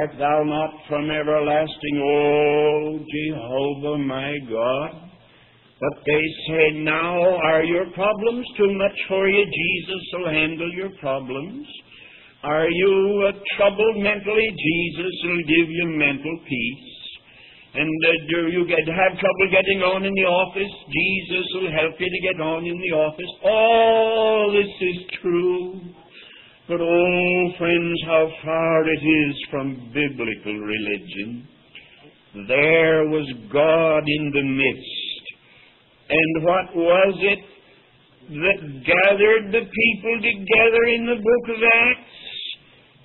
Art thou not from everlasting, O Jehovah my God? But they say, now are your problems too much for you? Jesus will handle your problems. Are you troubled mentally? Jesus will give you mental peace. And uh, do you get, have trouble getting on in the office? Jesus will help you to get on in the office. All this is true. But oh, friends, how far it is from biblical religion. There was God in the midst. And what was it that gathered the people together in the book of Acts?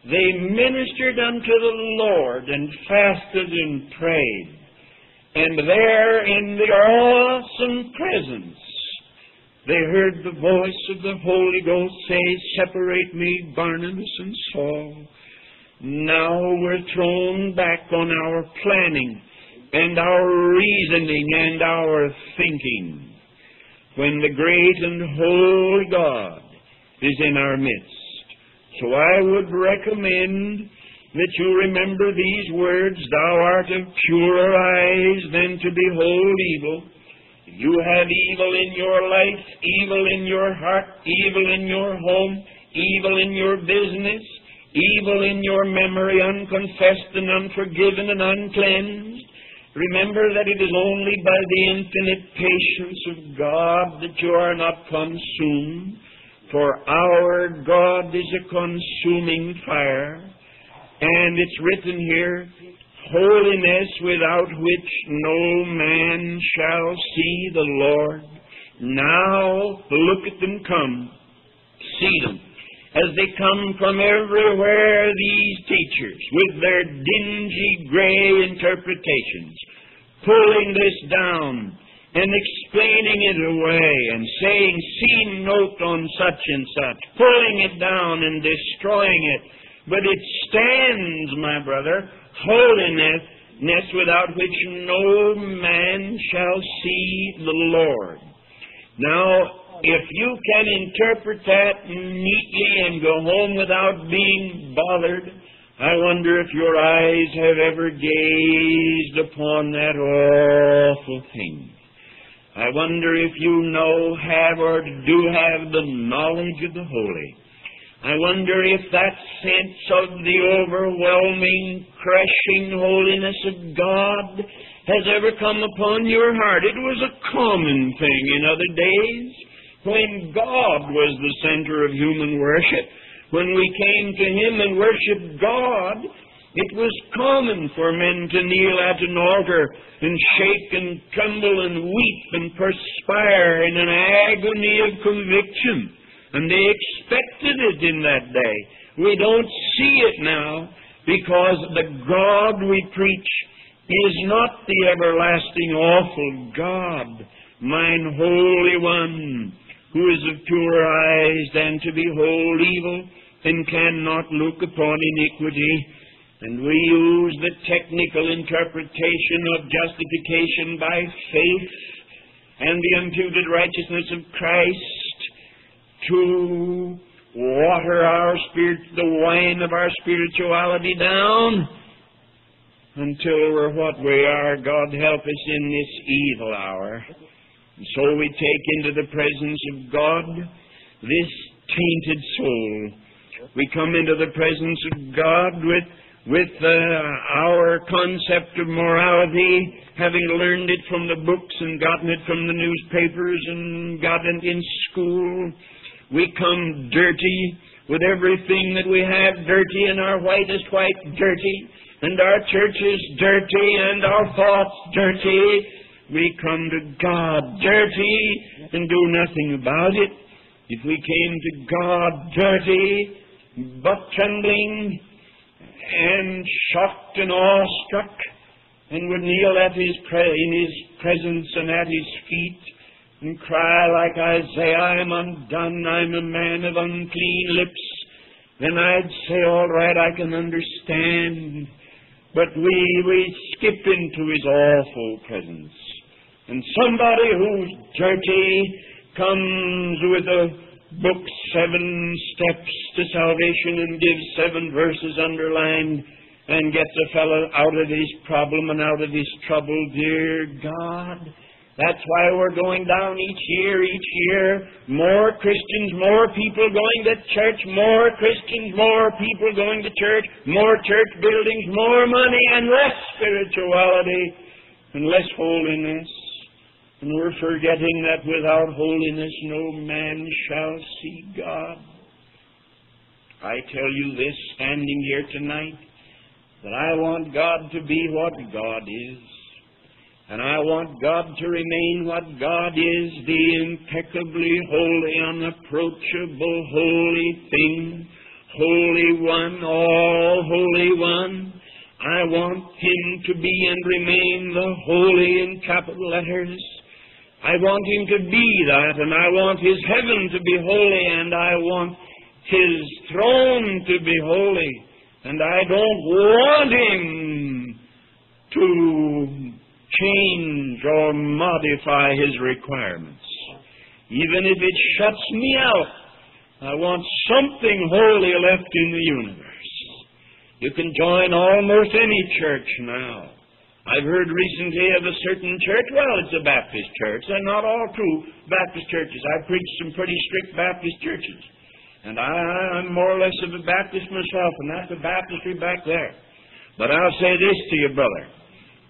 They ministered unto the Lord and fasted and prayed. And there in the awesome presence, they heard the voice of the Holy Ghost say, Separate me, Barnabas and Saul. Now we're thrown back on our planning and our reasoning and our thinking when the great and holy God is in our midst. So I would recommend that you remember these words, Thou art of purer eyes than to behold evil. You have evil in your life, evil in your heart, evil in your home, evil in your business, evil in your memory, unconfessed and unforgiven and uncleansed. Remember that it is only by the infinite patience of God that you are not consumed. For our God is a consuming fire, and it's written here, holiness without which no man shall see the Lord. Now look at them come. See them. As they come from everywhere, these teachers, with their dingy gray interpretations, pulling this down and explaining it away and saying, see note on such and such, pulling it down and destroying it. But it stands, my brother, holiness without which no man shall see the Lord. Now, if you can interpret that neatly and go home without being bothered, I wonder if your eyes have ever gazed upon that awful thing. I wonder if you know, have, or do have the knowledge of the holy. I wonder if that sense of the overwhelming, crushing holiness of God has ever come upon your heart. It was a common thing in other days when God was the center of human worship. When we came to Him and worshiped God, it was common for men to kneel at an altar and shake and tremble and weep and perspire in an agony of conviction. And they expected it in that day. We don't see it now because the God we preach is not the everlasting awful God, mine holy one, who is of purer eyes than to behold evil and cannot look upon iniquity and we use the technical interpretation of justification by faith and the imputed righteousness of Christ to water our spirit, the wine of our spirituality down until we're what we are. God help us in this evil hour. And so we take into the presence of God this tainted soul. We come into the presence of God with with uh, our concept of morality, having learned it from the books and gotten it from the newspapers and gotten it in school. We come dirty with everything that we have dirty and our whitest white dirty and our churches dirty and our thoughts dirty. We come to God dirty and do nothing about it. If we came to God dirty, but trembling, and shocked and awestruck, and would kneel at his pre- in his presence and at his feet and cry like Isaiah, I'm undone, I'm a man of unclean lips, then I'd say, all right, I can understand. But we, we skip into his awful presence. And somebody who's dirty comes with a book seven steps to salvation and gives seven verses underlined and gets a fellow out of his problem and out of his trouble. Dear God, that's why we're going down each year, each year. More Christians, more people going to church, more Christians, more people going to church, more church buildings, more money, and less spirituality and less holiness. And we're forgetting that without holiness no man shall see God. I tell you this standing here tonight that I want God to be what God is. And I want God to remain what God is, the impeccably holy, unapproachable, holy thing, Holy One, all Holy One. I want Him to be and remain the Holy in capital letters. I want Him to be that, and I want His heaven to be holy, and I want His throne to be holy. And I don't want Him to change or modify His requirements. Even if it shuts me out, I want something holy left in the universe. You can join almost any church now. I've heard recently of a certain church. Well, it's a Baptist church. They're not all true Baptist churches. I've preached some pretty strict Baptist churches. And I, I'm more or less of a Baptist myself, and that's a baptistry back there. But I'll say this to you, brother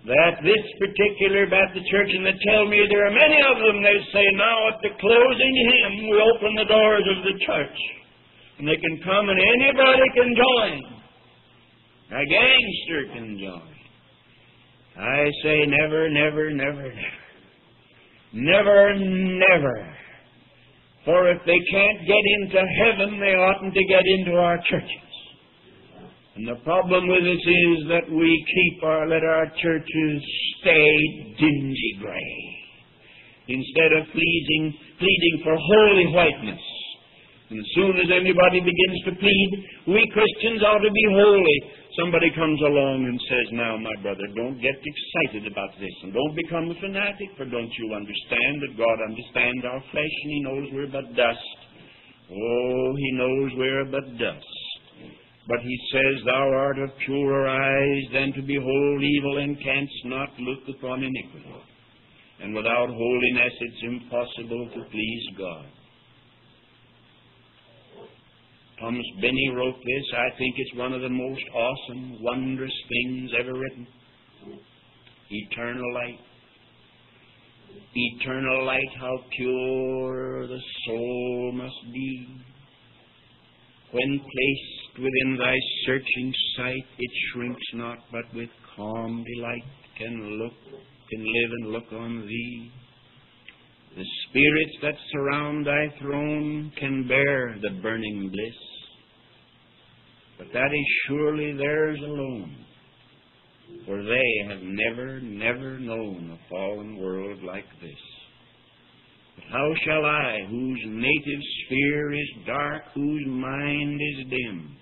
that this particular Baptist church, and they tell me there are many of them, they say now at the closing hymn we open the doors of the church. And they can come and anybody can join. A gangster can join. I say never, never, never, never. Never, never. For if they can't get into heaven, they oughtn't to get into our churches. And the problem with us is that we keep our, let our churches stay dingy gray. Instead of pleading, pleading for holy whiteness. And as soon as anybody begins to plead, we Christians ought to be holy, somebody comes along and says, Now, my brother, don't get excited about this, and don't become a fanatic, for don't you understand that God understands our flesh, and He knows we're but dust. Oh, He knows we're but dust. But he says, Thou art of purer eyes than to behold evil, and canst not look upon iniquity. And without holiness it's impossible to please God. Thomas Binney wrote this. I think it's one of the most awesome, wondrous things ever written. Eternal light. Eternal light, how pure the soul must be. When placed within thy searching sight, it shrinks not, but with calm delight can look, can live and look on thee. The spirits that surround thy throne can bear the burning bliss, but that is surely theirs alone, for they have never, never known a fallen world like this. But how shall I, whose native sphere is dark, whose mind is dim,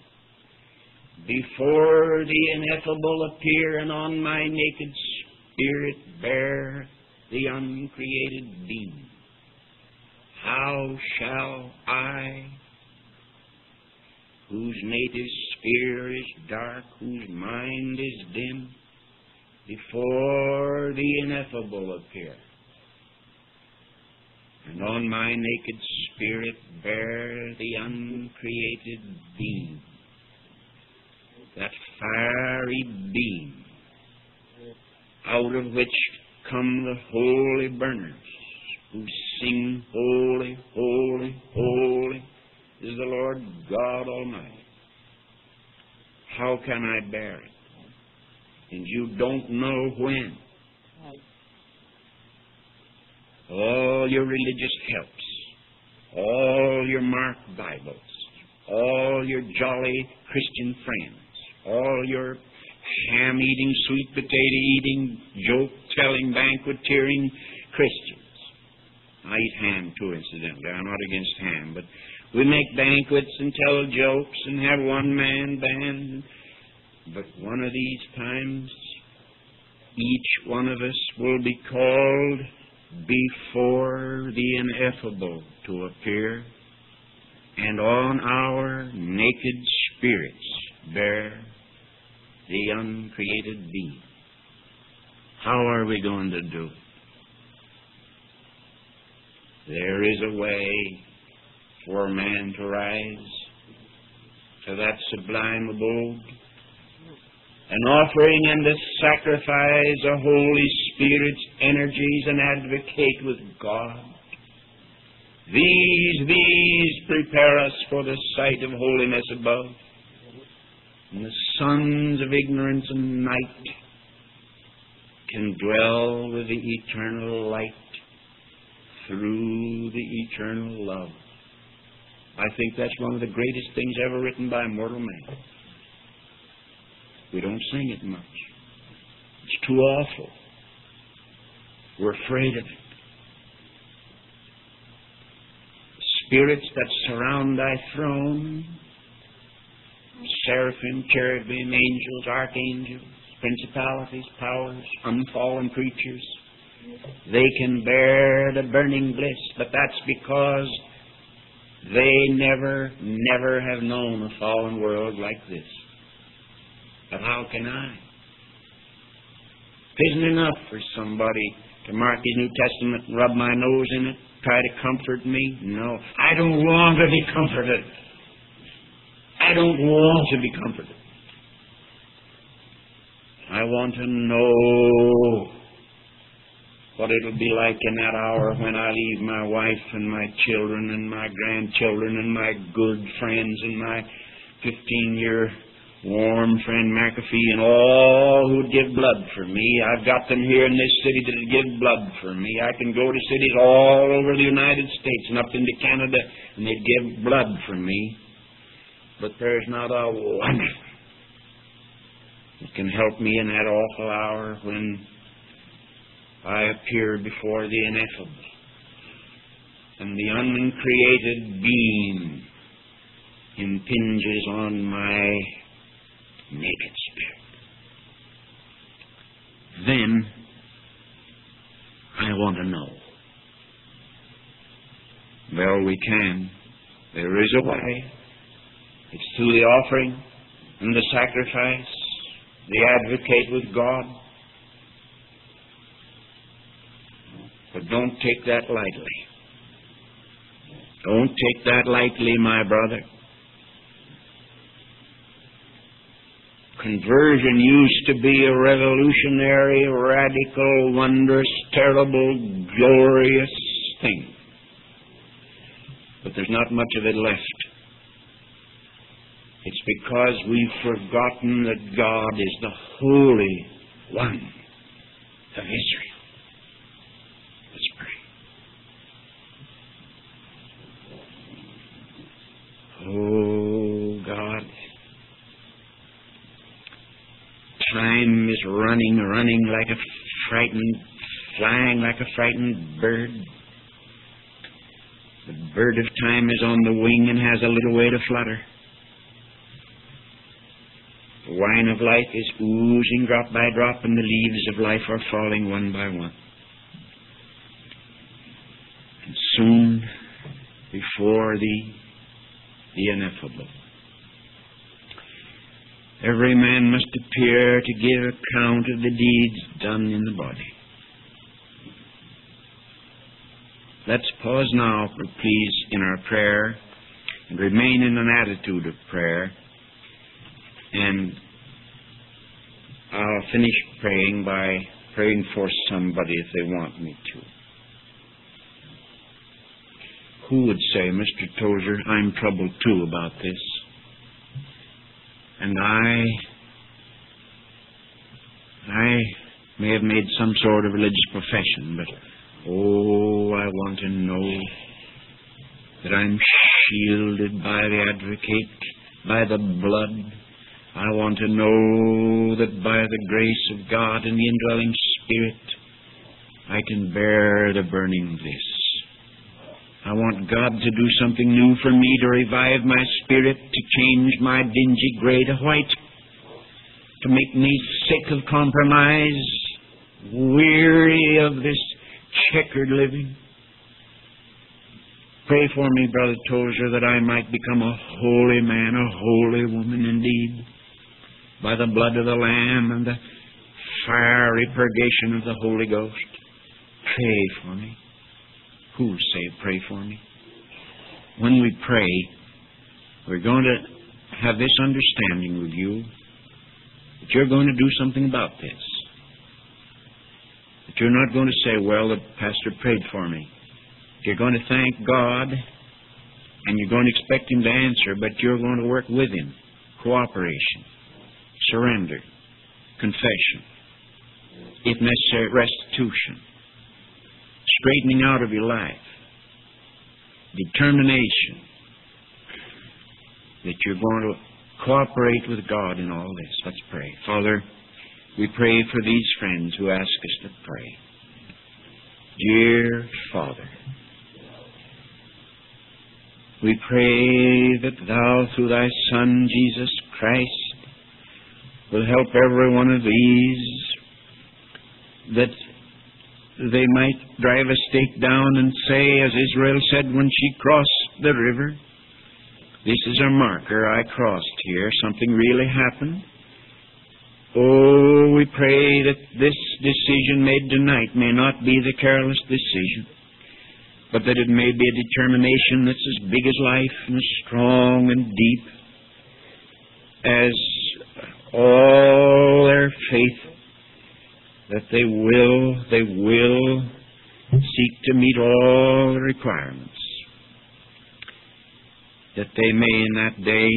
before the ineffable appear, and on my naked spirit bear the uncreated beam. How shall I, whose native sphere is dark, whose mind is dim, before the ineffable appear, and on my naked spirit bear the uncreated beam? That fiery beam out of which come the holy burners who sing, Holy, holy, holy is the Lord God Almighty. How can I bear it? And you don't know when. All your religious helps, all your marked Bibles, all your jolly Christian friends, all your ham eating, sweet potato eating, joke telling, banqueteering Christians. I eat ham too, incidentally. I'm not against ham, but we make banquets and tell jokes and have one man band. But one of these times, each one of us will be called before the ineffable to appear, and on our naked spirits bear the uncreated being. How are we going to do? it? There is a way for man to rise to that sublime abode. An offering and a sacrifice, a Holy Spirit's energies, and advocate with God. These, these prepare us for the sight of holiness above. And the sons of ignorance and night can dwell with the eternal light through the eternal love. I think that's one of the greatest things ever written by a mortal man. We don't sing it much. It's too awful. We're afraid of it. Spirits that surround thy throne, seraphim, cherubim, angels, archangels, principalities, powers, unfallen creatures, they can bear the burning bliss, but that's because they never, never have known a fallen world like this. But how can I? Isn't enough for somebody to mark his New Testament and rub my nose in it, try to comfort me. No, I don't want to be comforted. I don't want to be comforted. I want to know what it'll be like in that hour when I leave my wife and my children and my grandchildren and my good friends and my 15 year warm friend McAfee and all who'd give blood for me. I've got them here in this city that'd give blood for me. I can go to cities all over the United States and up into Canada and they'd give blood for me. But there's not a one that can help me in that awful hour when I appear before the ineffable. And the uncreated being impinges on my naked spirit. Then I want to know. Well, we can. There is a way. It's through the offering and the sacrifice, the advocate with God But don't take that lightly. Don't take that lightly, my brother. Conversion used to be a revolutionary, radical, wondrous, terrible, glorious thing. But there's not much of it left. It's because we've forgotten that God is the Holy One of Israel. Let's pray. Oh, God. Time is running, running like a frightened, flying like a frightened bird. The bird of time is on the wing and has a little way to flutter. The wine of life is oozing drop by drop, and the leaves of life are falling one by one. And soon, before thee, the ineffable. Every man must appear to give account of the deeds done in the body. Let's pause now, please, in our prayer and remain in an attitude of prayer. And I'll finish praying by praying for somebody if they want me to. Who would say, Mr. Tozer, I'm troubled too about this? And I, I may have made some sort of religious profession, but oh, I want to know that I'm shielded by the advocate, by the blood. I want to know that by the grace of God and the indwelling Spirit, I can bear the burning bliss. I want God to do something new for me, to revive my spirit, to change my dingy gray to white, to make me sick of compromise, weary of this checkered living. Pray for me, Brother Tozer, that I might become a holy man, a holy woman indeed. By the blood of the Lamb and the fiery purgation of the Holy Ghost. Pray for me. Who say, pray for me? When we pray, we're going to have this understanding with you that you're going to do something about this. That you're not going to say, well, the pastor prayed for me. You're going to thank God and you're going to expect Him to answer, but you're going to work with Him. Cooperation, surrender, confession, if necessary, restitution, straightening out of your life, determination that you're going to cooperate with God in all this. Let's pray. Father, we pray for these friends who ask us to pray. Dear Father, we pray that Thou, through Thy Son, Jesus Christ, will help every one of these that they might drive a stake down and say, as Israel said when she crossed the river, This is a marker. I crossed here. Something really happened. Oh, we pray that this decision made tonight may not be the careless decision, but that it may be a determination that's as big as life and as strong and deep as all their faith that they will, they will seek to meet all the requirements. That they may in that day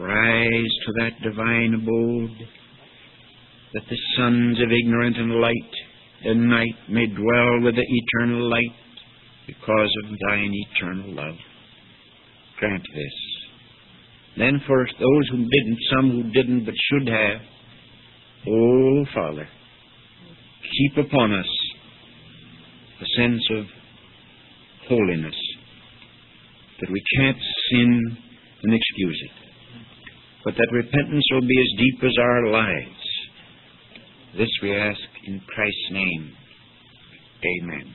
rise to that divine abode, that the sons of ignorant and light and night may dwell with the eternal light because of thine eternal love. Grant this. Then for those who didn't, some who didn't but should have, oh Father, keep upon us a sense of holiness, that we can't sin and excuse it, but that repentance will be as deep as our lives. This we ask in Christ's name. Amen.